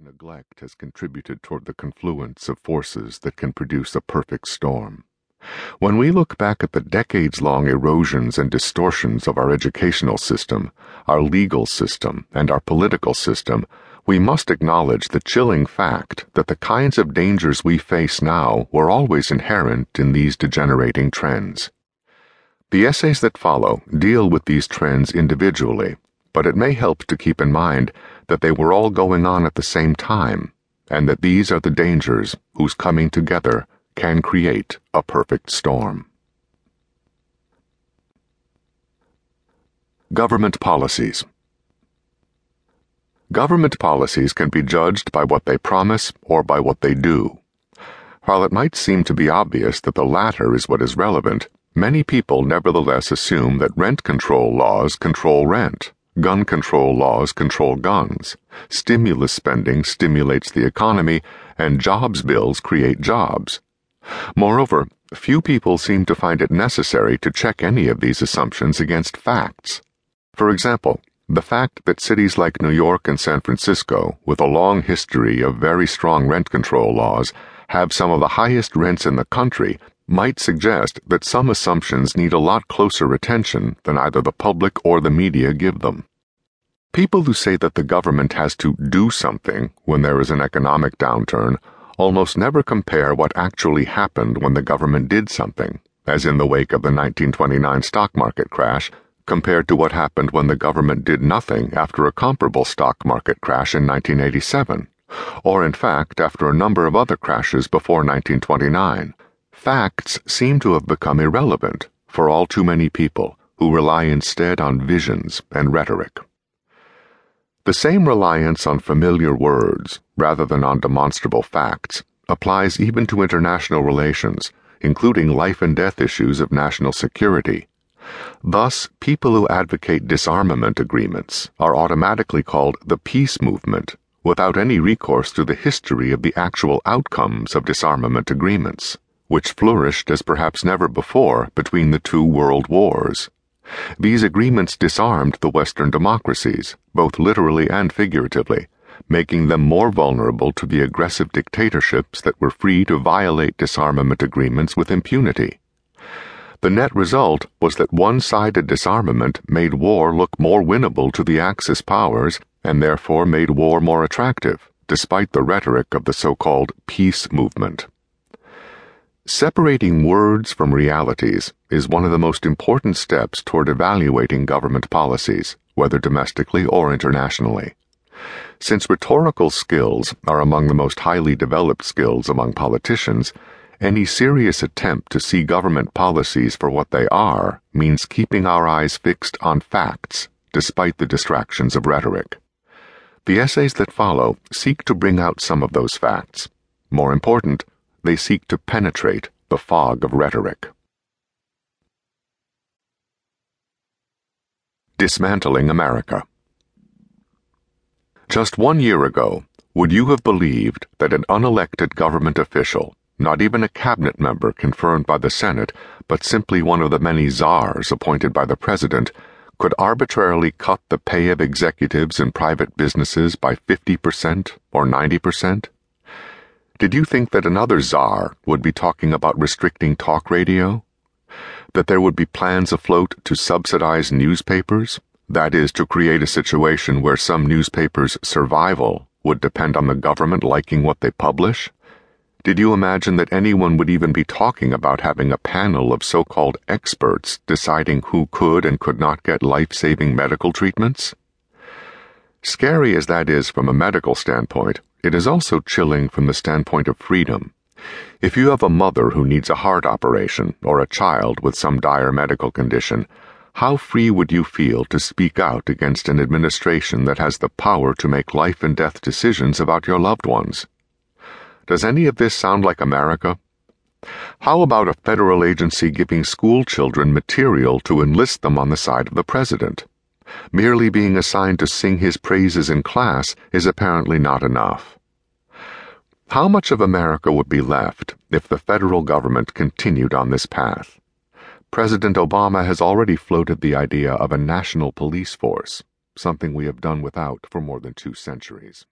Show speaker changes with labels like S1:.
S1: neglect has contributed toward the confluence of forces that can produce a perfect storm. When we look back at the decades long erosions and distortions of our educational system, our legal system, and our political system, we must acknowledge the chilling fact that the kinds of dangers we face now were always inherent in these degenerating trends. The essays that follow deal with these trends individually, but it may help to keep in mind that they were all going on at the same time, and that these are the dangers whose coming together can create a perfect storm. Government Policies Government policies can be judged by what they promise or by what they do. While it might seem to be obvious that the latter is what is relevant, many people nevertheless assume that rent control laws control rent Gun control laws control guns. Stimulus spending stimulates the economy, and jobs bills create jobs. Moreover, few people seem to find it necessary to check any of these assumptions against facts. For example, the fact that cities like New York and San Francisco, with a long history of very strong rent control laws, have some of the highest rents in the country might suggest that some assumptions need a lot closer attention than either the public or the media give them. People who say that the government has to do something when there is an economic downturn almost never compare what actually happened when the government did something, as in the wake of the 1929 stock market crash, compared to what happened when the government did nothing after a comparable stock market crash in 1987, or in fact after a number of other crashes before 1929 Facts seem to have become irrelevant for all too many people who rely instead on visions and rhetoric. The same reliance on familiar words rather than on demonstrable facts applies even to international relations, including life and death issues of national security. Thus, people who advocate disarmament agreements are automatically called the peace movement without any recourse to the history of the actual outcomes of disarmament agreements which flourished as perhaps never before between the two world wars. These agreements disarmed the Western democracies, both literally and figuratively, making them more vulnerable to the aggressive dictatorships that were free to violate disarmament agreements with impunity. The net result was that one sided disarmament made war look more winnable to the Axis powers and therefore made war more attractive, despite the rhetoric of the so called peace movement. Separating words from realities is one of the most important steps toward evaluating government policies, whether domestically or internationally. Since rhetorical skills are among the most highly developed skills among politicians, any serious attempt to see government policies for what they are means keeping our eyes fixed on facts, despite the distractions of rhetoric. The essays that follow seek to bring out some of those facts. More important, they seek to penetrate the fog of rhetoric. Dismantling America. Just one year ago, would you have believed that an unelected government official, not even a cabinet member confirmed by the Senate, but simply one of the many czars appointed by the President, could arbitrarily cut the pay of executives in private businesses by 50% or 90%? Did you think that another czar would be talking about restricting talk radio? That there would be plans afloat to subsidize newspapers? That is, to create a situation where some newspapers' survival would depend on the government liking what they publish? Did you imagine that anyone would even be talking about having a panel of so called experts deciding who could and could not get life saving medical treatments? Scary as that is from a medical standpoint, it is also chilling from the standpoint of freedom. If you have a mother who needs a heart operation or a child with some dire medical condition, how free would you feel to speak out against an administration that has the power to make life and death decisions about your loved ones? Does any of this sound like America? How about a federal agency giving school children material to enlist them on the side of the president? Merely being assigned to sing his praises in class is apparently not enough. How much of America would be left if the federal government continued on this path? President Obama has already floated the idea of a national police force, something we have done without for more than two centuries.